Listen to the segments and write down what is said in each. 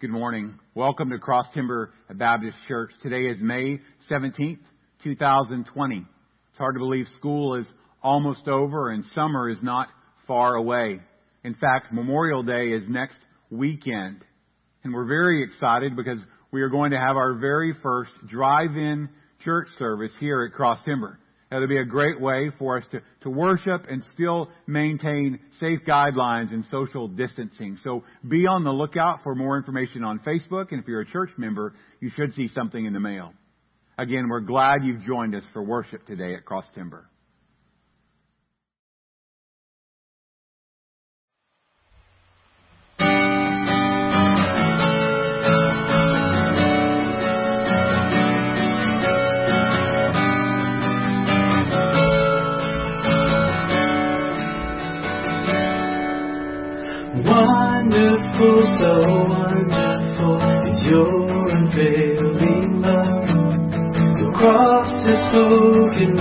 Good morning. Welcome to Cross Timber Baptist Church. Today is May 17th, 2020. It's hard to believe school is almost over and summer is not far away. In fact, Memorial Day is next weekend. And we're very excited because we are going to have our very first drive-in church service here at Cross Timber. That'll be a great way for us to, to worship and still maintain safe guidelines and social distancing. So be on the lookout for more information on Facebook, and if you're a church member, you should see something in the mail. Again, we're glad you've joined us for worship today at Cross Timber. Wonderful, so wonderful is your unfailing love. Your cross is spoken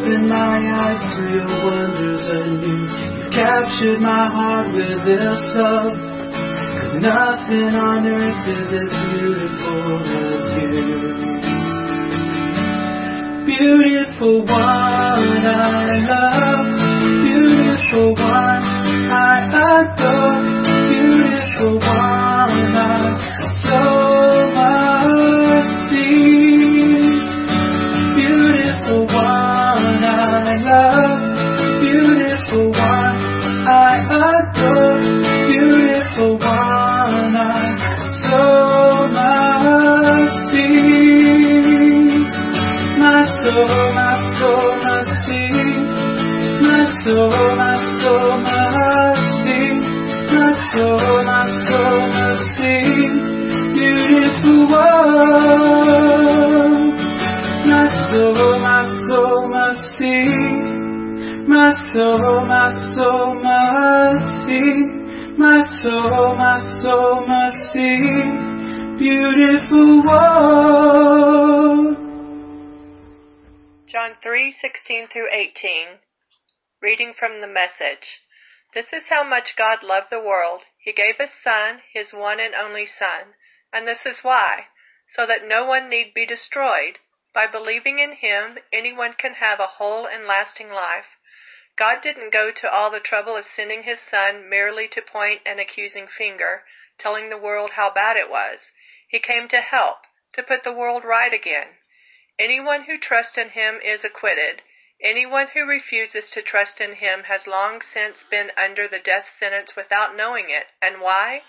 opened my eyes to your wonders anew. You've captured my heart with this love. Cause nothing on earth is as beautiful as you. Beautiful one, I love. Beautiful one, I adore. Beautiful one, 3:16 through 18. Reading from the message. This is how much God loved the world. He gave his son, his one and only son, and this is why, so that no one need be destroyed. By believing in him, anyone can have a whole and lasting life. God didn't go to all the trouble of sending his son merely to point an accusing finger, telling the world how bad it was. He came to help, to put the world right again. Anyone who trusts in him is acquitted. Anyone who refuses to trust in him has long since been under the death sentence without knowing it. And why?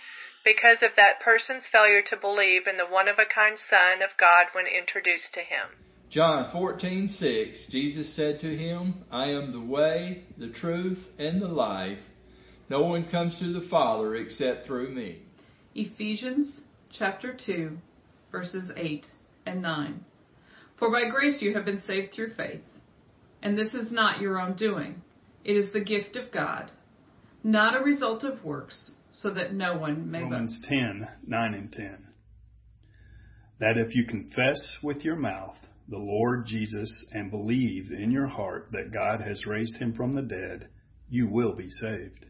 Because of that person's failure to believe in the one of a kind Son of God when introduced to him. John 14:6 Jesus said to him, I am the way, the truth, and the life. No one comes to the Father except through me. Ephesians chapter 2, verses 8 and 9. For by grace you have been saved through faith. And this is not your own doing, it is the gift of God, not a result of works, so that no one may Romans boast. 10 9 and 10. That if you confess with your mouth the Lord Jesus and believe in your heart that God has raised him from the dead, you will be saved.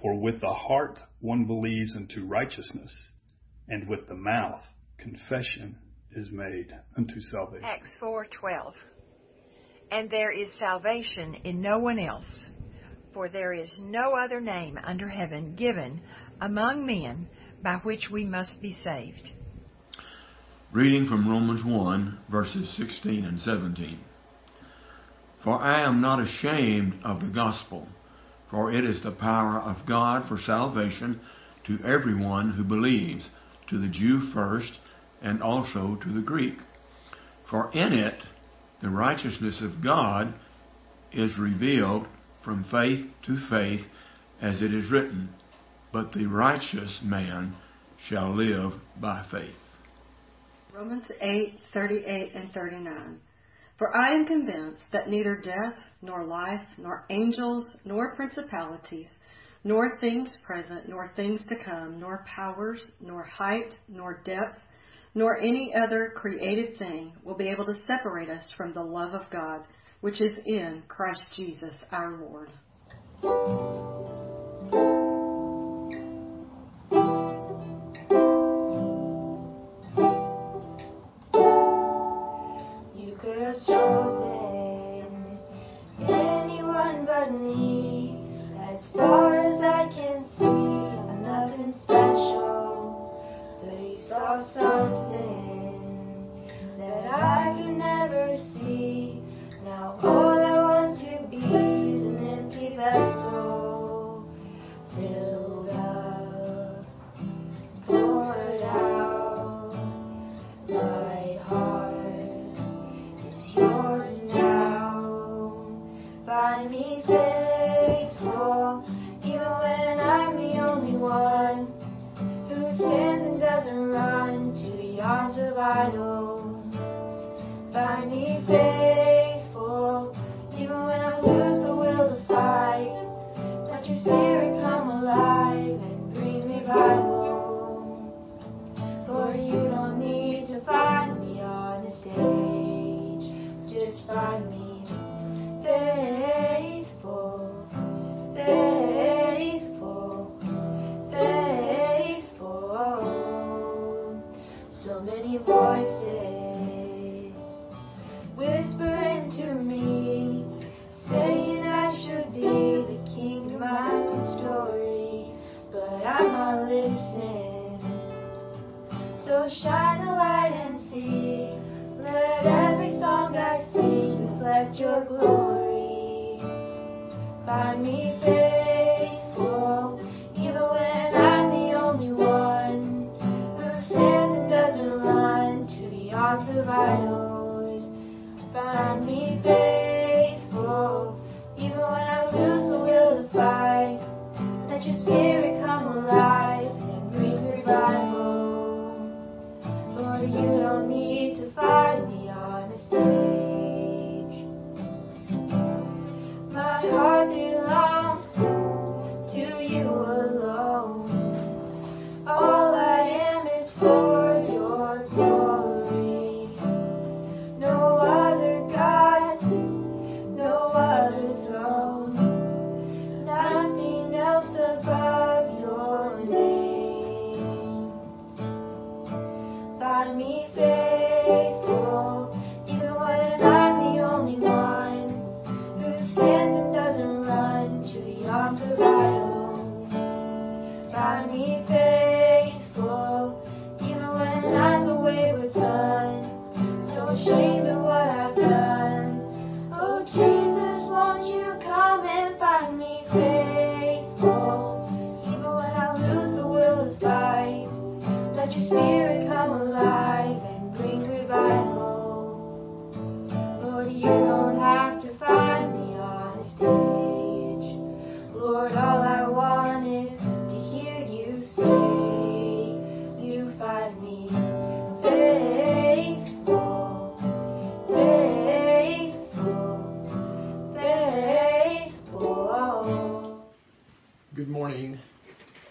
For with the heart one believes unto righteousness, and with the mouth confession is made unto salvation. Acts 4:12. And there is salvation in no one else, for there is no other name under heaven given among men by which we must be saved. Reading from Romans 1, verses 16 and 17. For I am not ashamed of the gospel, for it is the power of God for salvation to everyone who believes, to the Jew first, and also to the Greek. For in it the righteousness of God is revealed from faith to faith, as it is written, But the righteous man shall live by faith. Romans 8:38 and 39. For I am convinced that neither death, nor life, nor angels, nor principalities, nor things present, nor things to come, nor powers, nor height, nor depth, nor any other created thing will be able to separate us from the love of God, which is in Christ Jesus our Lord.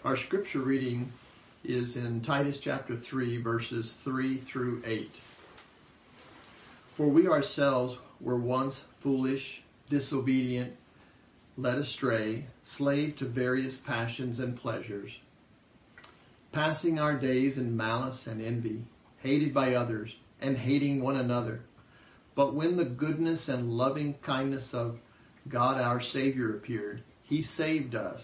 Our scripture reading is in Titus chapter 3, verses 3 through 8. For we ourselves were once foolish, disobedient, led astray, slave to various passions and pleasures, passing our days in malice and envy, hated by others, and hating one another. But when the goodness and loving kindness of God our Savior appeared, He saved us,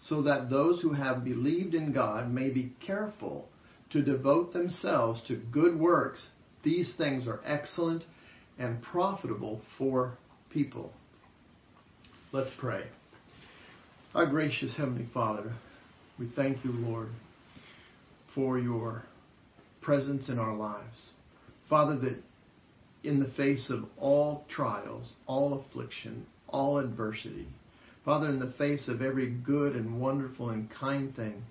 so that those who have believed in God may be careful to devote themselves to good works. These things are excellent and profitable for people. Let's pray. Our gracious Heavenly Father, we thank you, Lord, for your presence in our lives. Father, that in the face of all trials, all affliction, all adversity, Father, in the face of every good and wonderful and kind thing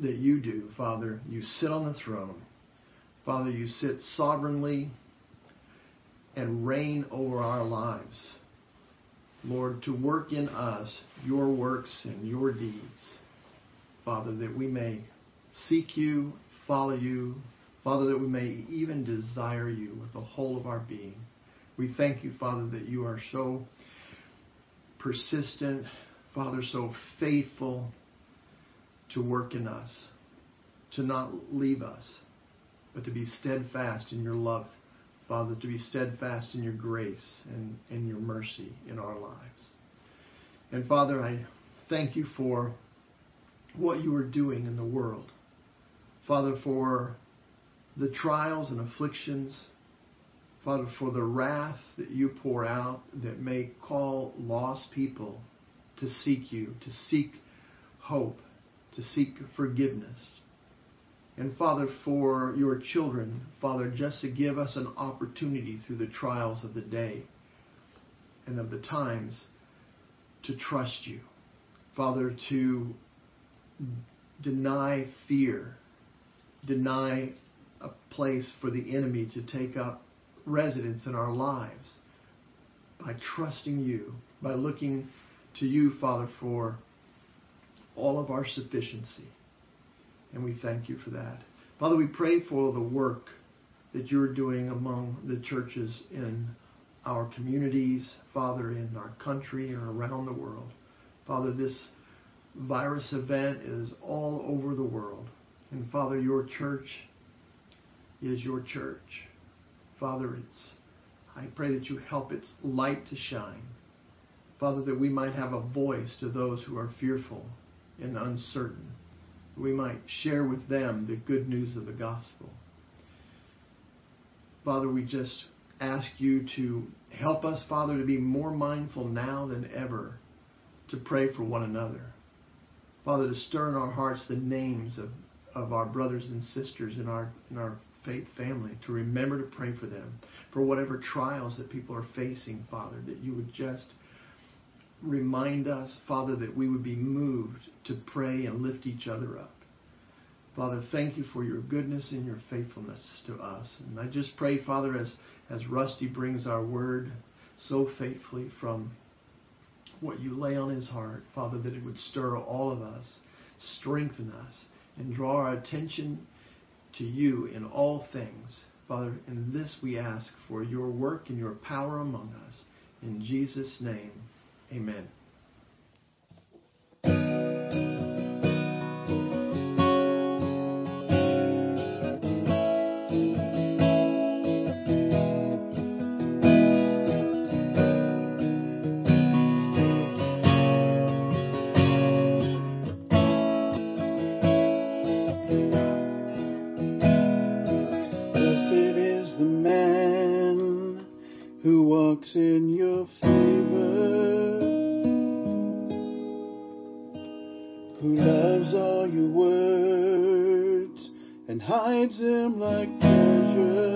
that you do, Father, you sit on the throne. Father, you sit sovereignly and reign over our lives. Lord, to work in us your works and your deeds. Father, that we may seek you, follow you. Father, that we may even desire you with the whole of our being. We thank you, Father, that you are so persistent, Father, so faithful to work in us, to not leave us, but to be steadfast in your love Father, to be steadfast in your grace and, and your mercy in our lives. And Father, I thank you for what you are doing in the world. Father, for the trials and afflictions, Father, for the wrath that you pour out that may call lost people to seek you, to seek hope, to seek forgiveness. And Father, for your children, Father, just to give us an opportunity through the trials of the day and of the times to trust you. Father, to deny fear, deny a place for the enemy to take up residence in our lives by trusting you, by looking to you, Father, for all of our sufficiency. And we thank you for that. Father, we pray for the work that you're doing among the churches in our communities, Father, in our country and around the world. Father, this virus event is all over the world. And Father, your church is your church. Father, it's I pray that you help its light to shine. Father, that we might have a voice to those who are fearful and uncertain we might share with them the good news of the gospel. Father, we just ask you to help us, Father, to be more mindful now than ever to pray for one another. Father, to stir in our hearts the names of, of our brothers and sisters in our, in our faith family, to remember to pray for them, for whatever trials that people are facing, Father, that you would just remind us, Father, that we would be moved to pray and lift each other up. Father, thank you for your goodness and your faithfulness to us. And I just pray, Father, as, as Rusty brings our word so faithfully from what you lay on his heart, Father, that it would stir all of us, strengthen us, and draw our attention to you in all things. Father, in this we ask for your work and your power among us. In Jesus' name, Amen. hides him like treasure.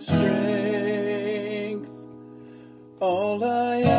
strength. All I am.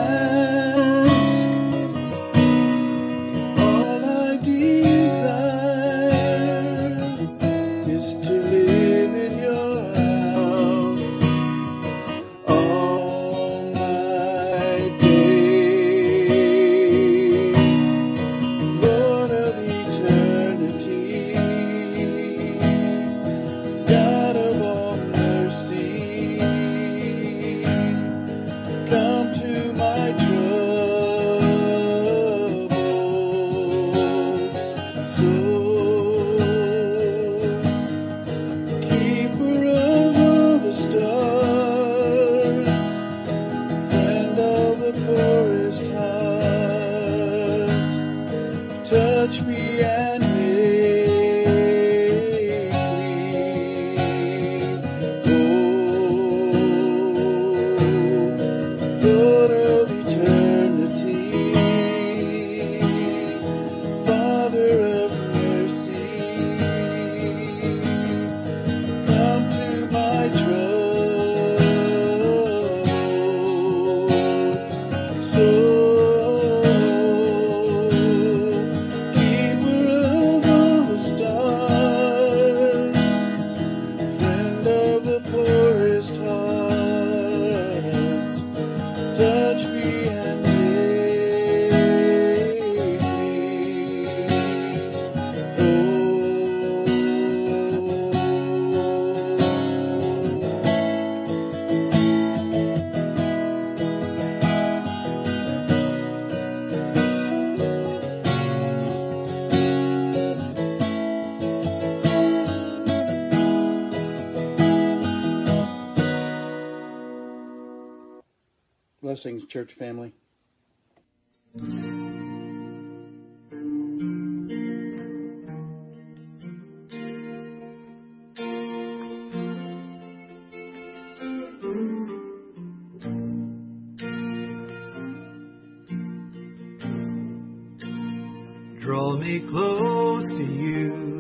Blessings, church family. Draw me close to you.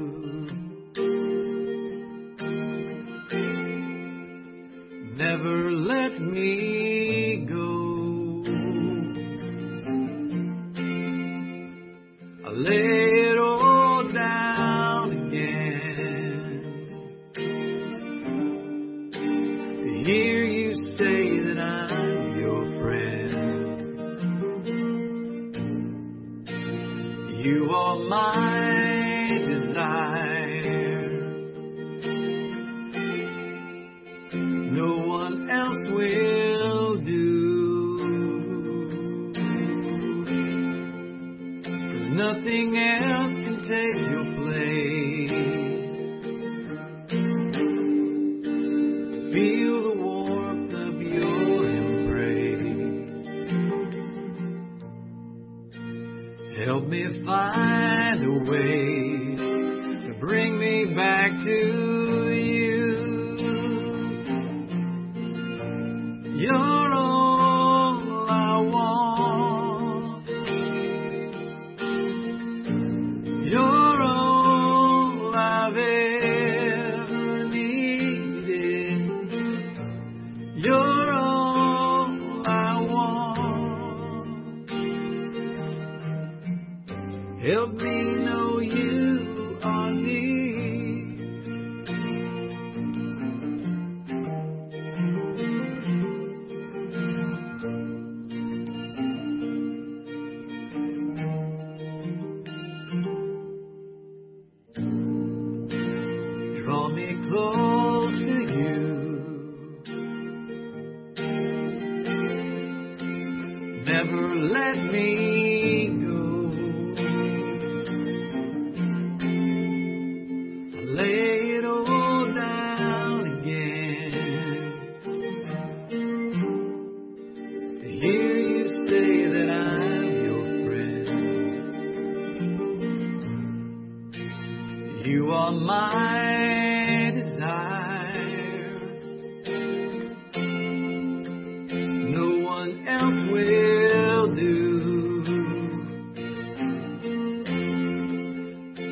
Else will do.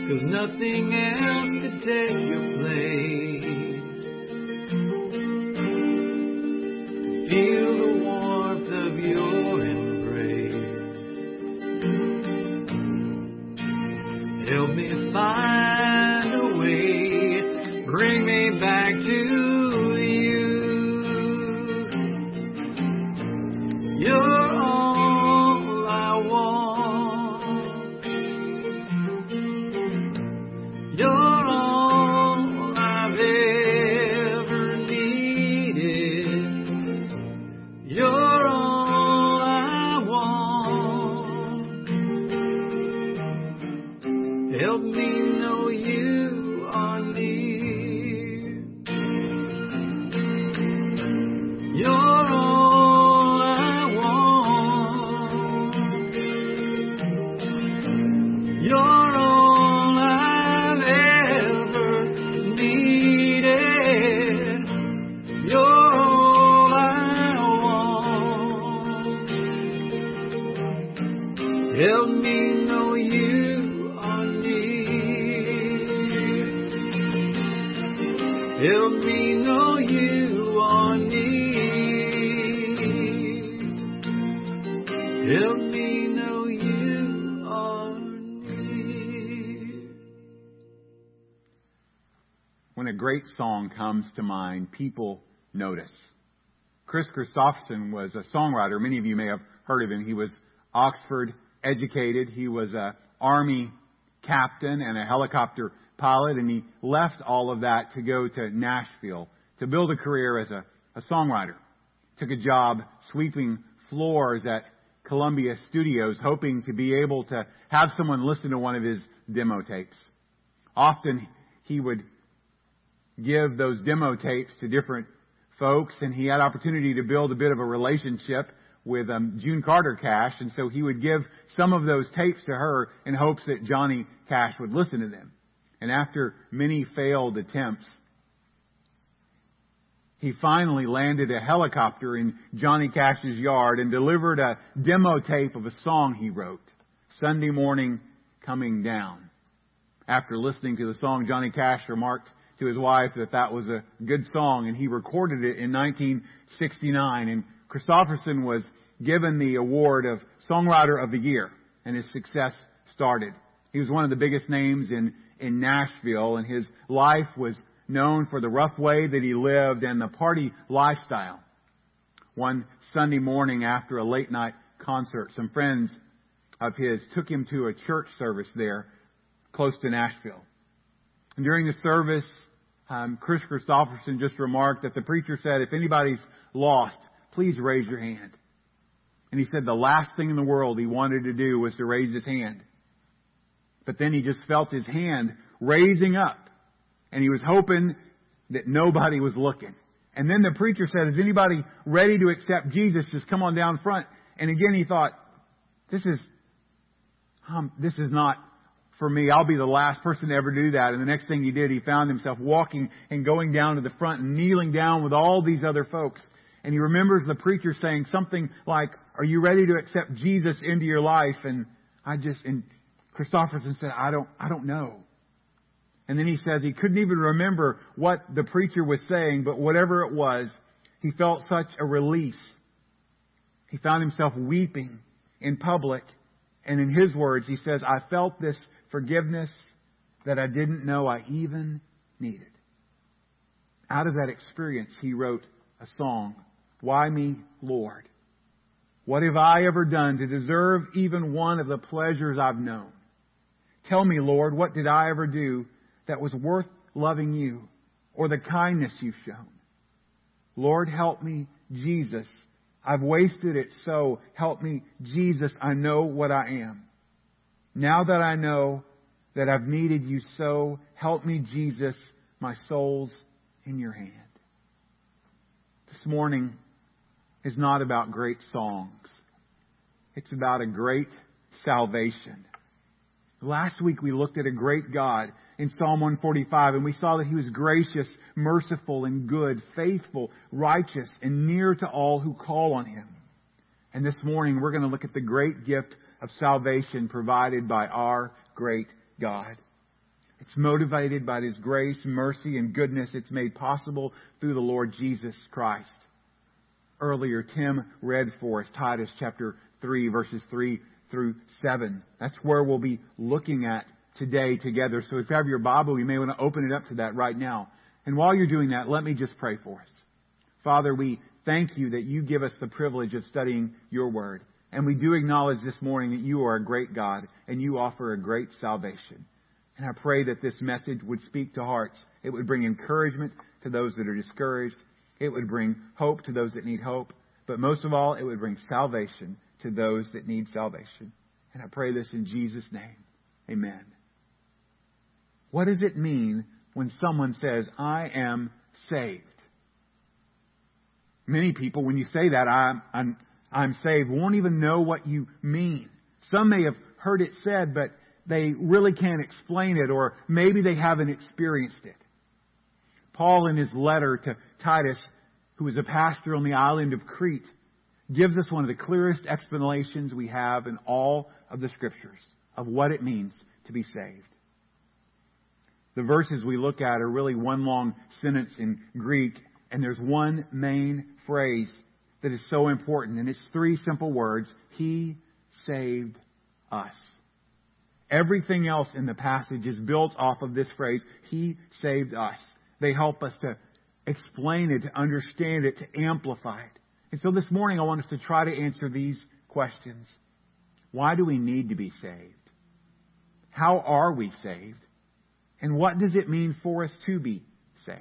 Cause nothing else could take your place. Kris Kristofferson was a songwriter. Many of you may have heard of him. He was Oxford educated. He was a army captain and a helicopter pilot, and he left all of that to go to Nashville to build a career as a, a songwriter. Took a job sweeping floors at Columbia Studios, hoping to be able to have someone listen to one of his demo tapes. Often he would give those demo tapes to different folks, and he had opportunity to build a bit of a relationship with um, June Carter Cash, and so he would give some of those tapes to her in hopes that Johnny Cash would listen to them. And after many failed attempts, he finally landed a helicopter in Johnny Cash's yard and delivered a demo tape of a song he wrote, Sunday Morning Coming Down. After listening to the song, Johnny Cash remarked to his wife that that was a good song, and he recorded it in 1969. And Kristofferson was given the award of Songwriter of the Year, and his success started. He was one of the biggest names in, in Nashville, and his life was known for the rough way that he lived and the party lifestyle. One Sunday morning after a late night concert, some friends of his took him to a church service there close to Nashville. And during the service, um, Kris Kristofferson just remarked that the preacher said, if anybody's lost, please raise your hand. And he said the last thing in the world he wanted to do was to raise his hand. But then he just felt his hand raising up. And he was hoping that nobody was looking. And then the preacher said, is anybody ready to accept Jesus? Just come on down front. And again he thought, this is, um, this is not for me. I'll be the last person to ever do that. And the next thing he did, he found himself walking and going down to the front and kneeling down with all these other folks. And he remembers the preacher saying something like, are you ready to accept Jesus into your life? And I just, and Kristofferson said, I don't, I don't know. And then he says he couldn't even remember what the preacher was saying, but whatever it was, he felt such a release. He found himself weeping in public. And in his words, he says, I felt this forgiveness that I didn't know I even needed. Out of that experience, he wrote a song, Why Me, Lord? What have I ever done to deserve even one of the pleasures I've known? Tell me, Lord, what did I ever do that was worth loving you or the kindness you've shown? Lord, help me, Jesus. I've wasted it so. Help me, Jesus. I know what I am. Now that I know that I've needed you so, help me, Jesus. My soul's in your hand. This morning is not about great songs. It's about a great salvation. Last week we looked at a great God in Psalm 145 and we saw that he was gracious, merciful, and good, faithful, righteous, and near to all who call on him. And this morning we're going to look at the great gift of salvation provided by our great God. It's motivated by His grace, mercy, and goodness. It's made possible through the Lord Jesus Christ. Earlier, Tim read for us Titus chapter 3, verses 3 through 7. That's where we'll be looking at today together. So if you have your Bible, you may want to open it up to that right now. And while you're doing that, let me just pray for us. Father, we thank you that you give us the privilege of studying your word. And we do acknowledge this morning that you are a great God and you offer a great salvation. And I pray that this message would speak to hearts. It would bring encouragement to those that are discouraged. It would bring hope to those that need hope. But most of all, it would bring salvation to those that need salvation. And I pray this in Jesus' name. Amen. What does it mean when someone says, I am saved? Many people, when you say that, I'm, I'm, I'm saved, won't even know what you mean. Some may have heard it said, but they really can't explain it, or maybe they haven't experienced it. Paul, in his letter to Titus, who was a pastor on the island of Crete, gives us one of the clearest explanations we have in all of the scriptures of what it means to be saved. The verses we look at are really one long sentence in Greek, and there's one main phrase that is so important, and it's three simple words He saved us. Everything else in the passage is built off of this phrase, He saved us. They help us to explain it, to understand it, to amplify it. And so this morning I want us to try to answer these questions. Why do we need to be saved? How are we saved? And what does it mean for us to be saved?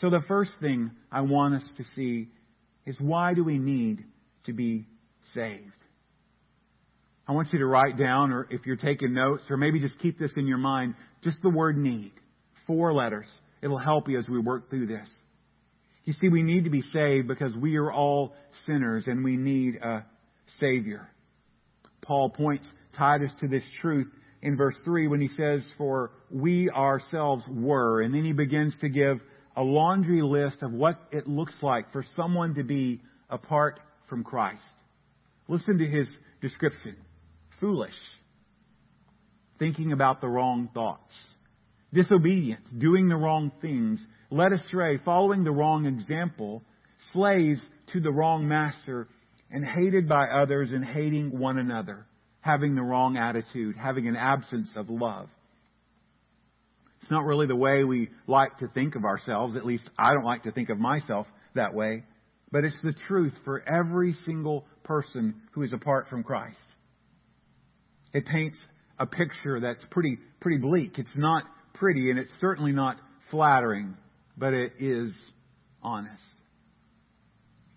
So the first thing I want us to see is why do we need to be saved? I want you to write down, or if you're taking notes, or maybe just keep this in your mind, just the word need. Four letters. It'll help you as we work through this. You see, we need to be saved because we are all sinners and we need a Savior. Paul points Titus to this truth in verse 3 when he says, For we ourselves were. And then he begins to give a laundry list of what it looks like for someone to be apart from Christ. Listen to his description. Foolish, thinking about the wrong thoughts, disobedient, doing the wrong things, led astray, following the wrong example, slaves to the wrong master, and hated by others and hating one another, having the wrong attitude, having an absence of love. It's not really the way we like to think of ourselves. At least I don't like to think of myself that way. But it's the truth for every single person who is apart from Christ. It paints a picture that's pretty, pretty bleak. It's not pretty and it's certainly not flattering, but it is honest.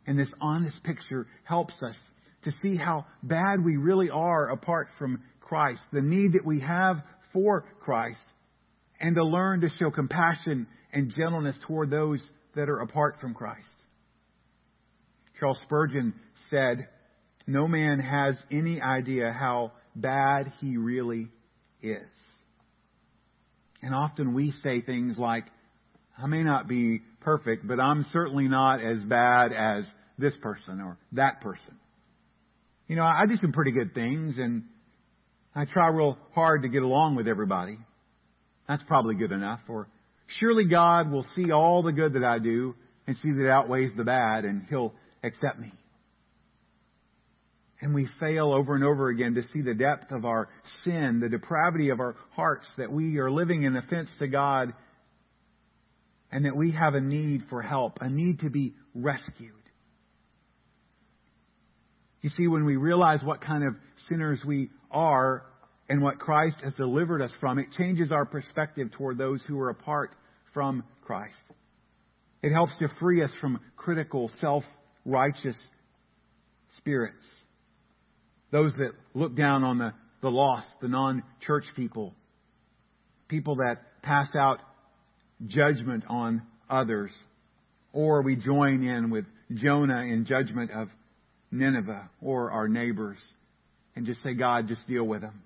And this honest picture helps us to see how bad we really are apart from Christ, the need that we have for Christ, and to learn to show compassion and gentleness toward those that are apart from Christ. Charles Spurgeon said, No man has any idea how bad he really is. And often we say things like, I may not be perfect, but I'm certainly not as bad as this person or that person. You know, I do some pretty good things and I try real hard to get along with everybody. That's probably good enough. Or surely God will see all the good that I do and see that it outweighs the bad and He'll accept me. And we fail over and over again to see the depth of our sin, the depravity of our hearts, that we are living in offense to God, and that we have a need for help, a need to be rescued. You see, when we realize what kind of sinners we are and what Christ has delivered us from, it changes our perspective toward those who are apart from Christ. It helps to free us from critical, self righteous spirits. Those that look down on the, the lost, the non church people, people that pass out judgment on others. Or we join in with Jonah in judgment of Nineveh or our neighbors and just say, God, just deal with them,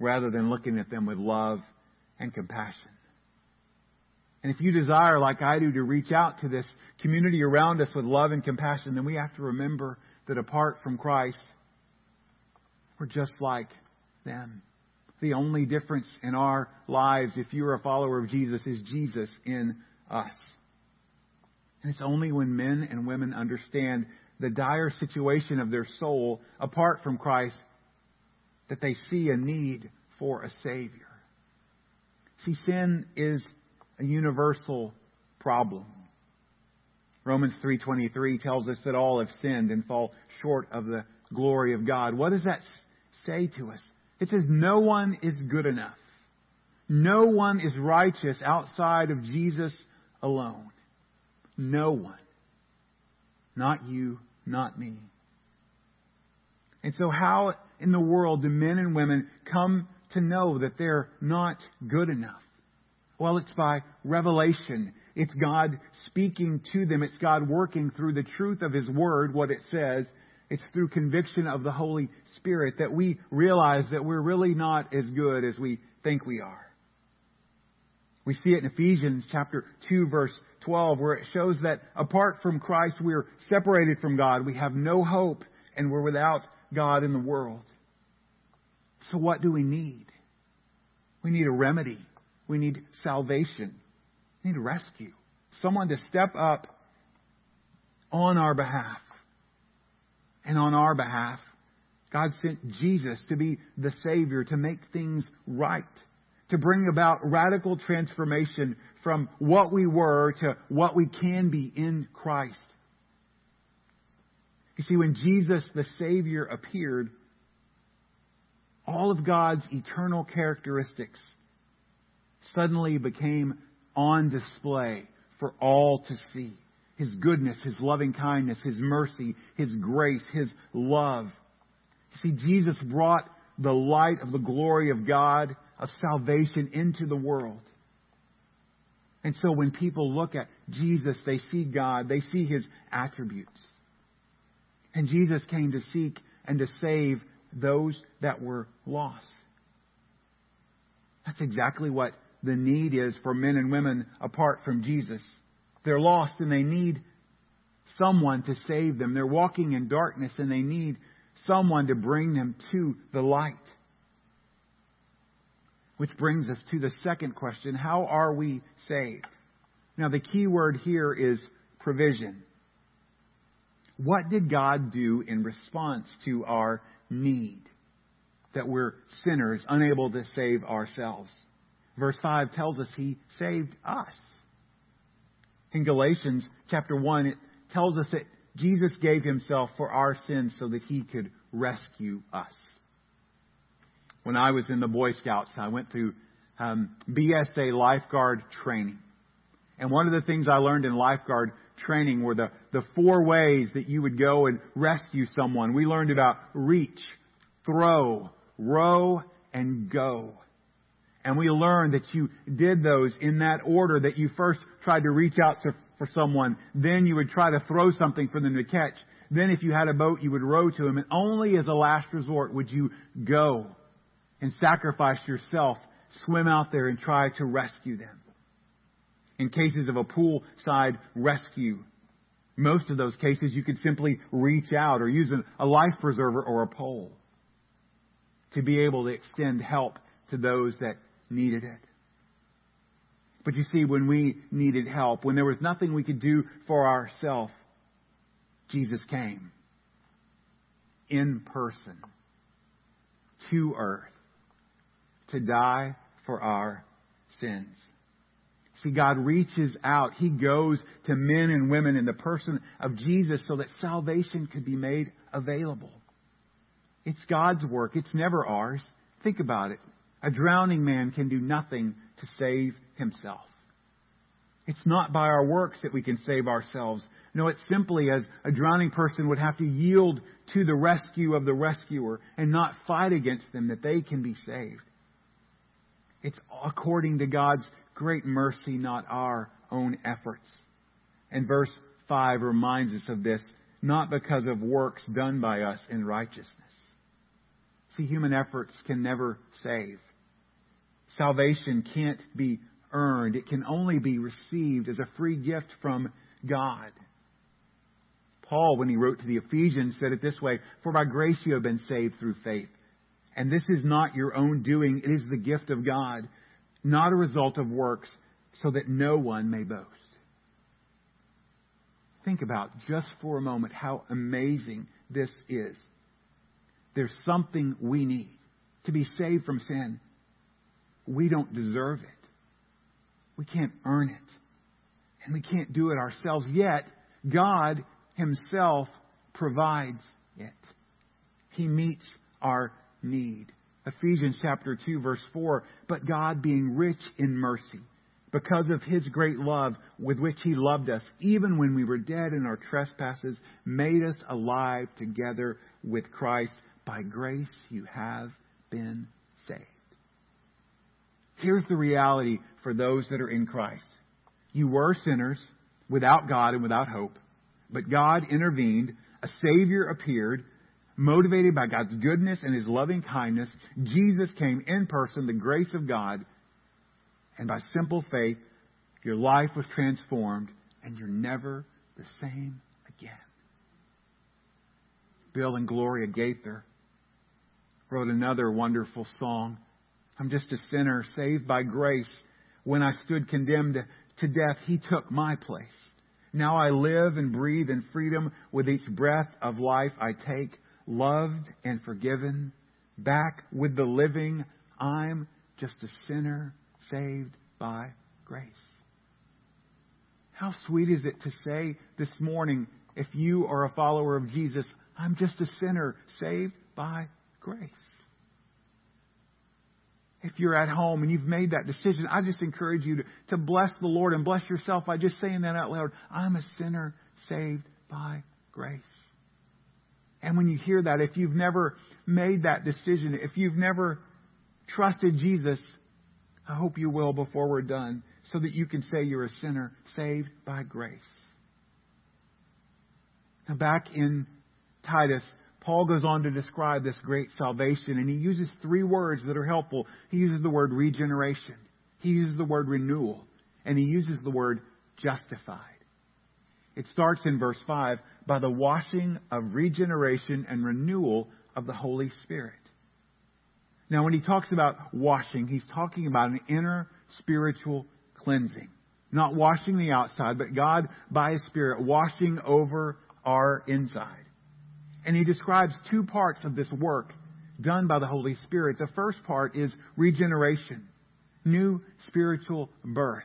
rather than looking at them with love and compassion. And if you desire, like I do, to reach out to this community around us with love and compassion, then we have to remember that apart from Christ, we're just like them. The only difference in our lives, if you're a follower of Jesus, is Jesus in us. And it's only when men and women understand the dire situation of their soul apart from Christ that they see a need for a Savior. See, sin is a universal problem. Romans 3:23 tells us that all have sinned and fall short of the glory of God. What does that say to us? It says no one is good enough. No one is righteous outside of Jesus alone. No one. Not you, not me. And so, how in the world do men and women come to know that they're not good enough? Well, it's by revelation. It's God speaking to them. It's God working through the truth of His Word, what it says. It's through conviction of the Holy Spirit that we realize that we're really not as good as we think we are. We see it in Ephesians chapter 2 verse 12 where it shows that apart from Christ we're separated from God. We have no hope and we're without God in the world. So what do we need? We need a remedy. We need salvation. We need rescue. Someone to step up on our behalf. And on our behalf, God sent Jesus to be the Savior, to make things right to bring about radical transformation from what we were to what we can be in Christ. You see, when Jesus, the Savior, appeared, all of God's eternal characteristics suddenly became on display for all to see. His goodness, His loving kindness, His mercy, His grace, His love. You see, Jesus brought the light of the glory of God of salvation into the world. And so when people look at Jesus, they see God, they see his attributes. And Jesus came to seek and to save those that were lost. That's exactly what the need is for men and women apart from Jesus. They're lost and they need someone to save them. They're walking in darkness and they need someone to bring them to the light. Which brings us to the second question How are we saved? Now, the key word here is provision. What did God do in response to our need? That we're sinners, unable to save ourselves. Verse 5 tells us He saved us. In Galatians chapter 1, it tells us that Jesus gave Himself for our sins so that He could rescue us. When I was in the Boy Scouts, I went through um, BSA lifeguard training. And one of the things I learned in lifeguard training were the, the four ways that you would go and rescue someone. We learned about reach, throw, row, and go. And we learned that you did those in that order that you first tried to reach out to, for someone, then you would try to throw something for them to catch. Then if you had a boat, you would row to them, and only as a last resort would you go and sacrifice yourself, swim out there and try to rescue them. In cases of a poolside rescue, most of those cases you could simply reach out or use a life preserver or a pole to be able to extend help to those that needed it. But you see, when we needed help, when there was nothing we could do for ourselves, Jesus came in person to earth to die for our sins. See, God reaches out. He goes to men and women in the person of Jesus so that salvation could be made available. It's God's work. It's never ours. Think about it. A drowning man can do nothing to save himself. It's not by our works that we can save ourselves. No, it's simply as a drowning person would have to yield to the rescue of the rescuer and not fight against them that they can be saved. It's according to God's great mercy, not our own efforts. And verse 5 reminds us of this, not because of works done by us in righteousness. See, human efforts can never save. Salvation can't be earned. It can only be received as a free gift from God. Paul, when he wrote to the Ephesians, said it this way For by grace you have been saved through faith. And this is not your own doing, it is the gift of God, not a result of works, so that no one may boast. Think about just for a moment how amazing this is. There's something we need to be saved from sin. We don't deserve it. We can't earn it. And we can't do it ourselves. Yet, God Himself provides it. He meets our need. Ephesians chapter 2 verse 4, but God being rich in mercy, because of his great love with which he loved us, even when we were dead in our trespasses, made us alive together with Christ. By grace you have been saved. Here's the reality for those that are in Christ. You were sinners without God and without hope, but God intervened. A Savior appeared, motivated by God's goodness and His loving kindness. Jesus came in person, the grace of God, and by simple faith, your life was transformed, and you're never the same again. Bill and Gloria Gaither wrote another wonderful song. I'm just a sinner saved by grace. When I stood condemned to death, He took my place. Now I live and breathe in freedom with each breath of life I take, loved and forgiven, back with the living. I'm just a sinner saved by grace. How sweet is it to say this morning, if you are a follower of Jesus, I'm just a sinner saved by grace if you're at home and you've made that decision, I just encourage you to, to bless the Lord and bless yourself by just saying that out loud. I'm a sinner saved by grace. And when you hear that, if you've never made that decision, if you've never trusted Jesus, I hope you will before we're done, so that you can say you're a sinner saved by grace. Now, back in Titus, Paul goes on to describe this great salvation, and he uses three words that are helpful. He uses the word regeneration, he uses the word renewal, and he uses the word justified. It starts in verse 5 by the washing of regeneration and renewal of the Holy Spirit. Now, when he talks about washing, he's talking about an inner spiritual cleansing. Not washing the outside, but God, by His Spirit, washing over our inside. And he describes two parts of this work done by the Holy Spirit. The first part is regeneration, new spiritual birth.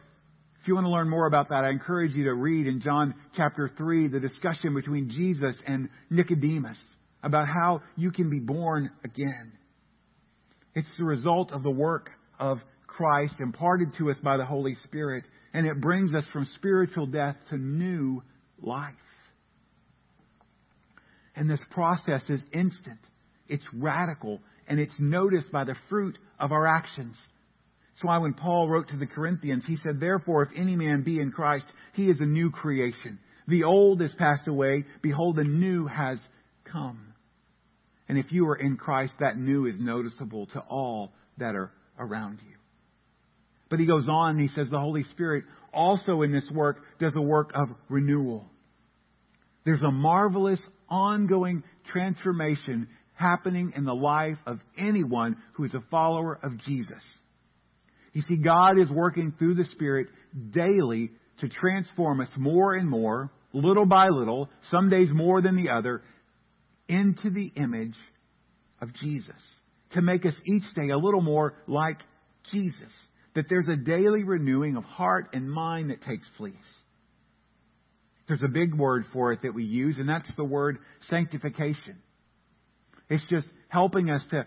If you want to learn more about that, I encourage you to read in John chapter 3 the discussion between Jesus and Nicodemus about how you can be born again. It's the result of the work of Christ imparted to us by the Holy Spirit, and it brings us from spiritual death to new life. And this process is instant, it's radical, and it's noticed by the fruit of our actions. That's why when Paul wrote to the Corinthians, he said, Therefore, if any man be in Christ, he is a new creation. The old has passed away. Behold, the new has come. And if you are in Christ, that new is noticeable to all that are around you. But he goes on and he says the Holy Spirit also in this work does a work of renewal. There's a marvelous ongoing transformation happening in the life of anyone who is a follower of Jesus. You see, God is working through the Spirit daily to transform us more and more, little by little, some days more than the other, into the image of Jesus. To make us each day a little more like Jesus. That there's a daily renewing of heart and mind that takes place. There's a big word for it that we use, and that's the word sanctification. It's just helping us to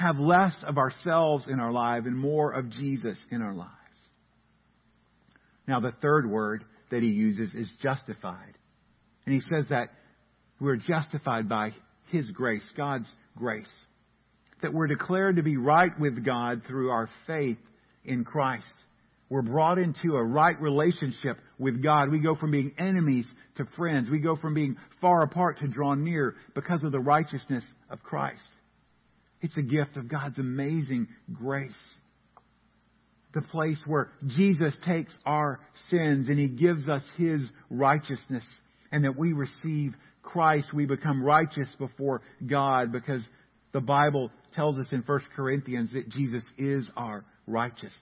have less of ourselves in our life and more of Jesus in our lives. Now, the third word that he uses is justified. And he says that we're justified by his grace, God's grace. That we're declared to be right with God through our faith in Christ. We're brought into a right relationship with God. We go from being enemies to friends. We go from being far apart to draw near because of the righteousness of Christ. It's a gift of God's amazing grace. The place where Jesus takes our sins and He gives us His righteousness and that we receive Christ, we become righteous before God because the Bible tells us in 1 Corinthians that Jesus is our righteousness.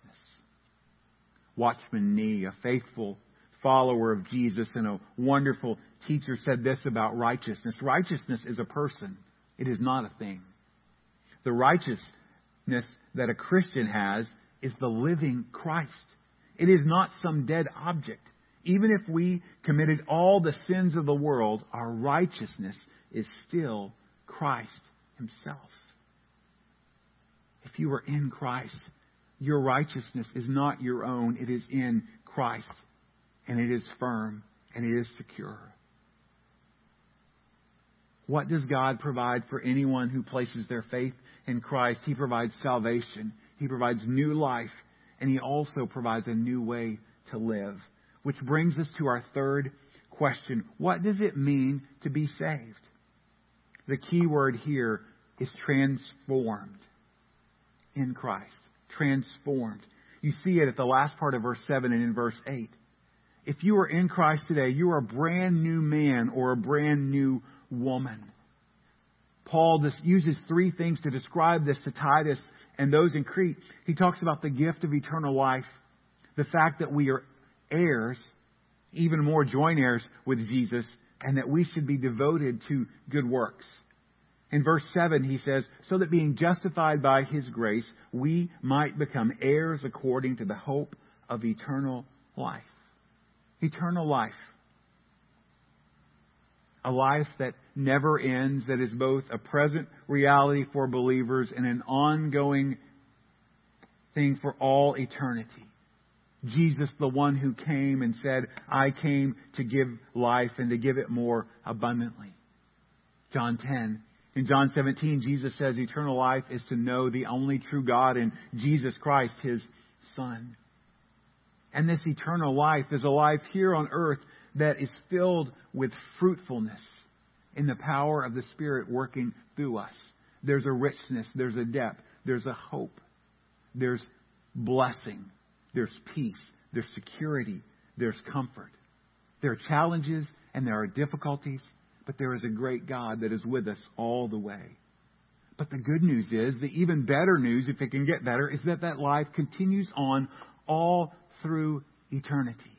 Watchman Nee, a faithful follower of Jesus and a wonderful teacher, said this about righteousness Righteousness is a person, it is not a thing. The righteousness that a Christian has is the living Christ. It is not some dead object. Even if we committed all the sins of the world, our righteousness is still Christ Himself. If you are in Christ, your righteousness is not your own, it is in Christ. And it is firm and it is secure. What does God provide for anyone who places their faith in Christ? He provides salvation, He provides new life, and He also provides a new way to live. Which brings us to our third question What does it mean to be saved? The key word here is transformed in Christ transformed. You see it at the last part of verse 7 and in verse 8. If you are in Christ today, you are a brand new man or a brand new woman. Paul just uses three things to describe this to Titus and those in Crete. He talks about the gift of eternal life, the fact that we are heirs, even more joint heirs with Jesus, and that we should be devoted to good works. In verse 7, he says, So that being justified by his grace, we might become heirs according to the hope of eternal life. Eternal life. A life that never ends, that is both a present reality for believers and an ongoing thing for all eternity. Jesus, the one who came and said, I came to give life and to give it more abundantly. John 10, in John 17, Jesus says eternal life is to know the only true God and Jesus Christ, his Son. And this eternal life is a life here on earth that is filled with fruitfulness in the power of the Spirit working through us. There's a richness, there's a depth, there's a hope, there's blessing, there's peace, there's security, there's comfort. There are challenges and there are difficulties, but there is a great God that is with us all the way. But the good news is, the even better news, if it can get better, is that that life continues on all through eternity.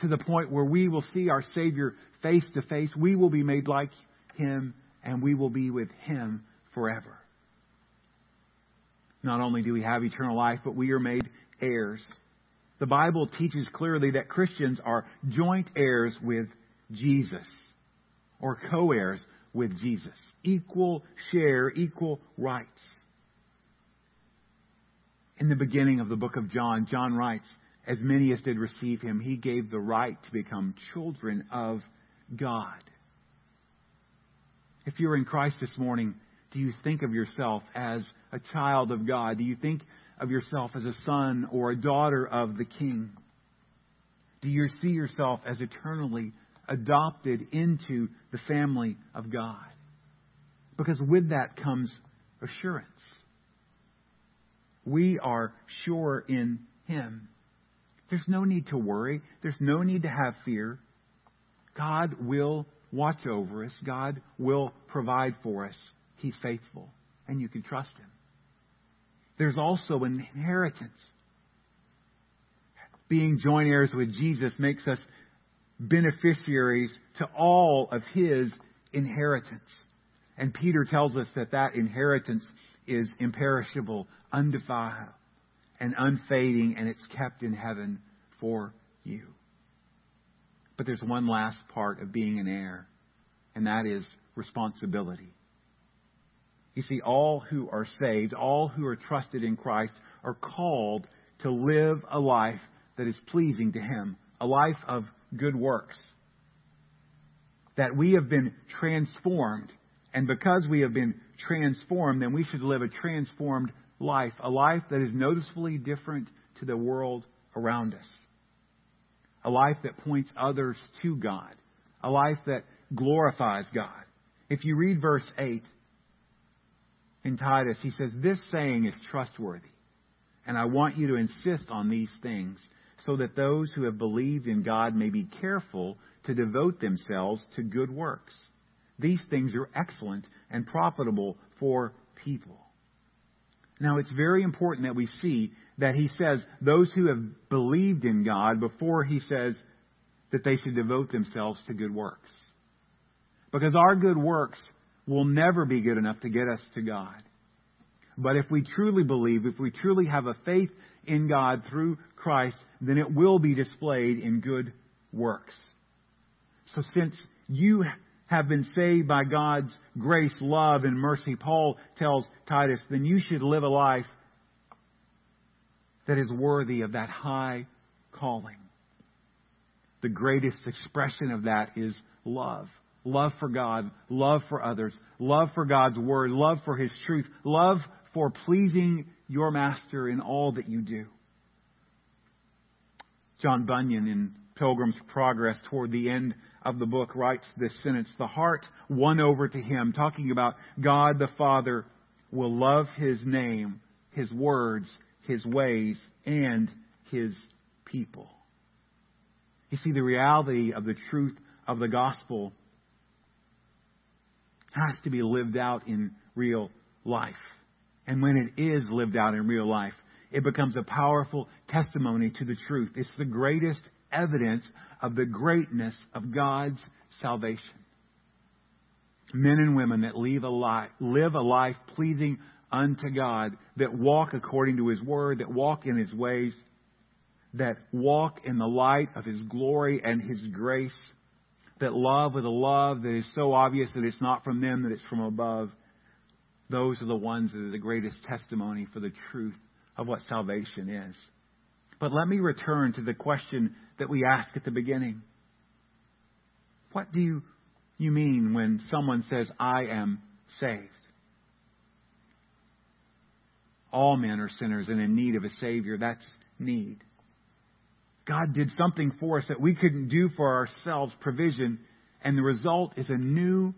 To the point where we will see our Savior face to face. We will be made like Him, and we will be with Him forever. Not only do we have eternal life, but we are made heirs. The Bible teaches clearly that Christians are joint heirs with Jesus or co heirs with Jesus. Equal share, equal rights. In the beginning of the book of John, John writes, As many as did receive him, he gave the right to become children of God. If you're in Christ this morning, do you think of yourself as a child of God? Do you think of yourself as a son or a daughter of the King? Do you see yourself as eternally adopted into the family of God? Because with that comes assurance. We are sure in Him. There's no need to worry. There's no need to have fear. God will watch over us. God will provide for us. He's faithful, and you can trust Him. There's also an inheritance. Being joint heirs with Jesus makes us beneficiaries to all of His inheritance. And Peter tells us that that inheritance is imperishable, undefiled, and unfading, and it's kept in heaven for you. But there's one last part of being an heir, and that is responsibility. You see, all who are saved, all who are trusted in Christ, are called to live a life that is pleasing to Him, a life of good works. That we have been transformed, and because we have been transformed, then we should live a transformed life, a life that is noticeably different to the world around us, a life that points others to God, a life that glorifies God. If you read verse 8, in Titus, he says, This saying is trustworthy, and I want you to insist on these things, so that those who have believed in God may be careful to devote themselves to good works. These things are excellent and profitable for people. Now, it's very important that we see that he says those who have believed in God before he says that they should devote themselves to good works. Because our good works will never be good enough to get us to God. But if we truly believe, if we truly have a faith in God through Christ, then it will be displayed in good works. So since you have been saved by God's grace, love, and mercy, Paul tells Titus, then you should live a life that is worthy of that high calling. The greatest expression of that is love love for God, love for others, love for God's Word, love for His truth, love for pleasing your Master in all that you do. John Bunyan in Pilgrim's Progress toward the end of the book writes this sentence The heart won over to Him, talking about God the Father will love His name, His words, His ways, and His people. You see, the reality of the truth of the gospel has to be lived out in real life. And when it is lived out in real life, it becomes a powerful testimony to the truth. It's the greatest evidence of the greatness of God's salvation. Men and women that live a life, live a life pleasing unto God, that walk according to His Word, that walk in His ways, that walk in the light of His glory and His grace, that love with a love that is so obvious that it's not from them, that it's from above, those are the ones that are the greatest testimony for the truth of what salvation is. But let me return to the question that we asked at the beginning. What do you, you mean when someone says, I am saved? All men are sinners and in need of a Savior. That's need. God did something for us that we couldn't do for ourselves, provision, and the result is a new,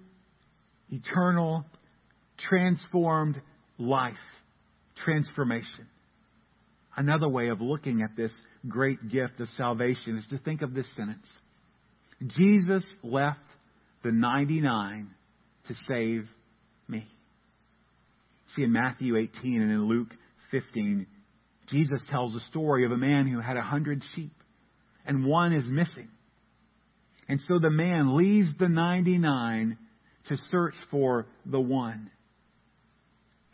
eternal, transformed life, transformation. Another way of looking at this great gift of salvation is to think of this sentence Jesus left the 99 to save me. See, in Matthew 18 and in Luke 15, Jesus tells the story of a man who had a hundred sheep and one is missing. And so the man leaves the 99 to search for the one.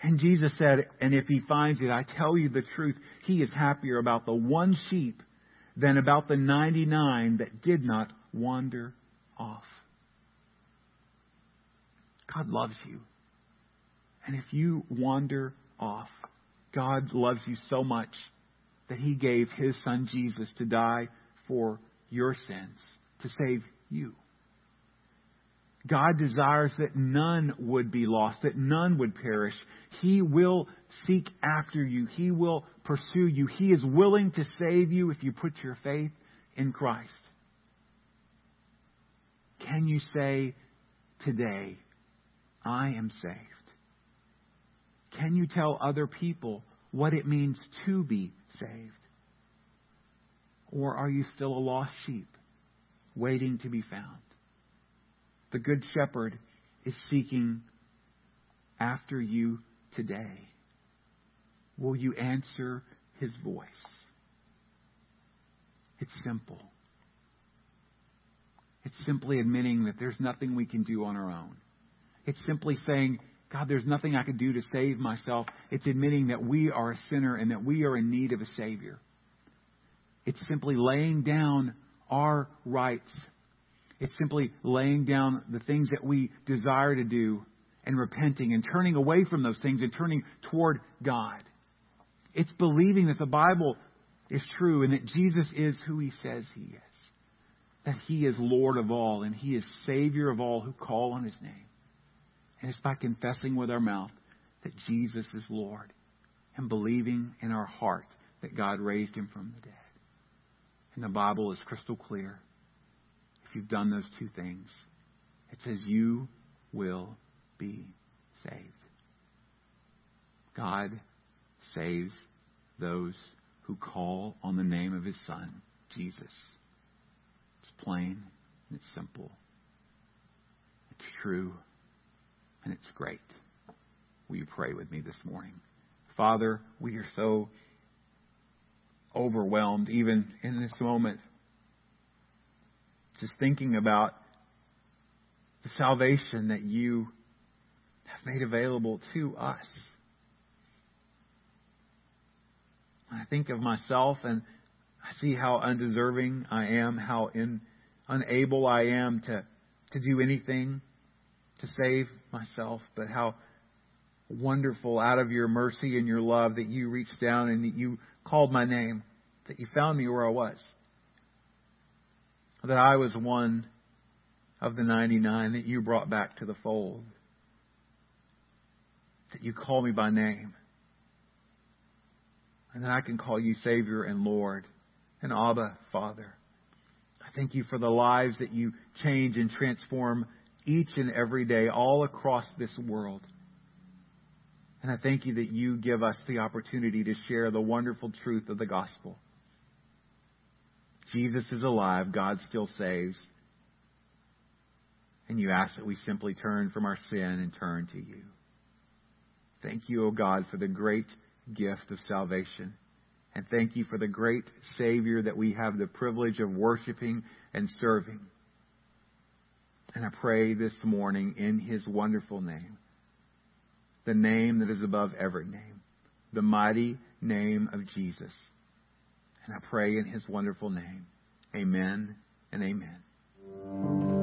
And Jesus said, and if he finds it, I tell you the truth, he is happier about the one sheep than about the 99 that did not wander off. God loves you. And if you wander off, God loves you so much that he gave his son Jesus to die for your sins, to save you. God desires that none would be lost, that none would perish. He will seek after you. He will pursue you. He is willing to save you if you put your faith in Christ. Can you say today, I am saved? Can you tell other people what it means to be saved? Or are you still a lost sheep waiting to be found? The Good Shepherd is seeking after you today. Will you answer his voice? It's simple. It's simply admitting that there's nothing we can do on our own. It's simply saying, God, there's nothing I can do to save myself. It's admitting that we are a sinner and that we are in need of a Savior. It's simply laying down our rights. It's simply laying down the things that we desire to do and repenting and turning away from those things and turning toward God. It's believing that the Bible is true and that Jesus is who he says he is. That he is Lord of all and he is Savior of all who call on his name. And it's by confessing with our mouth that Jesus is Lord and believing in our heart that God raised him from the dead. And the Bible is crystal clear. You've done those two things, it says you will be saved. God saves those who call on the name of his Son, Jesus. It's plain and it's simple. It's true and it's great. Will you pray with me this morning? Father, we are so overwhelmed, even in this moment, just thinking about the salvation that you have made available to us. I think of myself and I see how undeserving I am, how in, unable I am to, to do anything to save myself, but how wonderful out of your mercy and your love that you reached down and that you called my name, that you found me where I was. That I was one of the 99 that you brought back to the fold. That you call me by name. And that I can call you Savior and Lord and Abba, Father. I thank you for the lives that you change and transform each and every day all across this world. And I thank you that you give us the opportunity to share the wonderful truth of the gospel. Jesus is alive. God still saves. And you ask that we simply turn from our sin and turn to you. Thank you, O God, for the great gift of salvation. And thank you for the great Savior that we have the privilege of worshiping and serving. And I pray this morning in His wonderful name, the name that is above every name, the mighty name of Jesus. And I pray in His wonderful name. Amen and amen.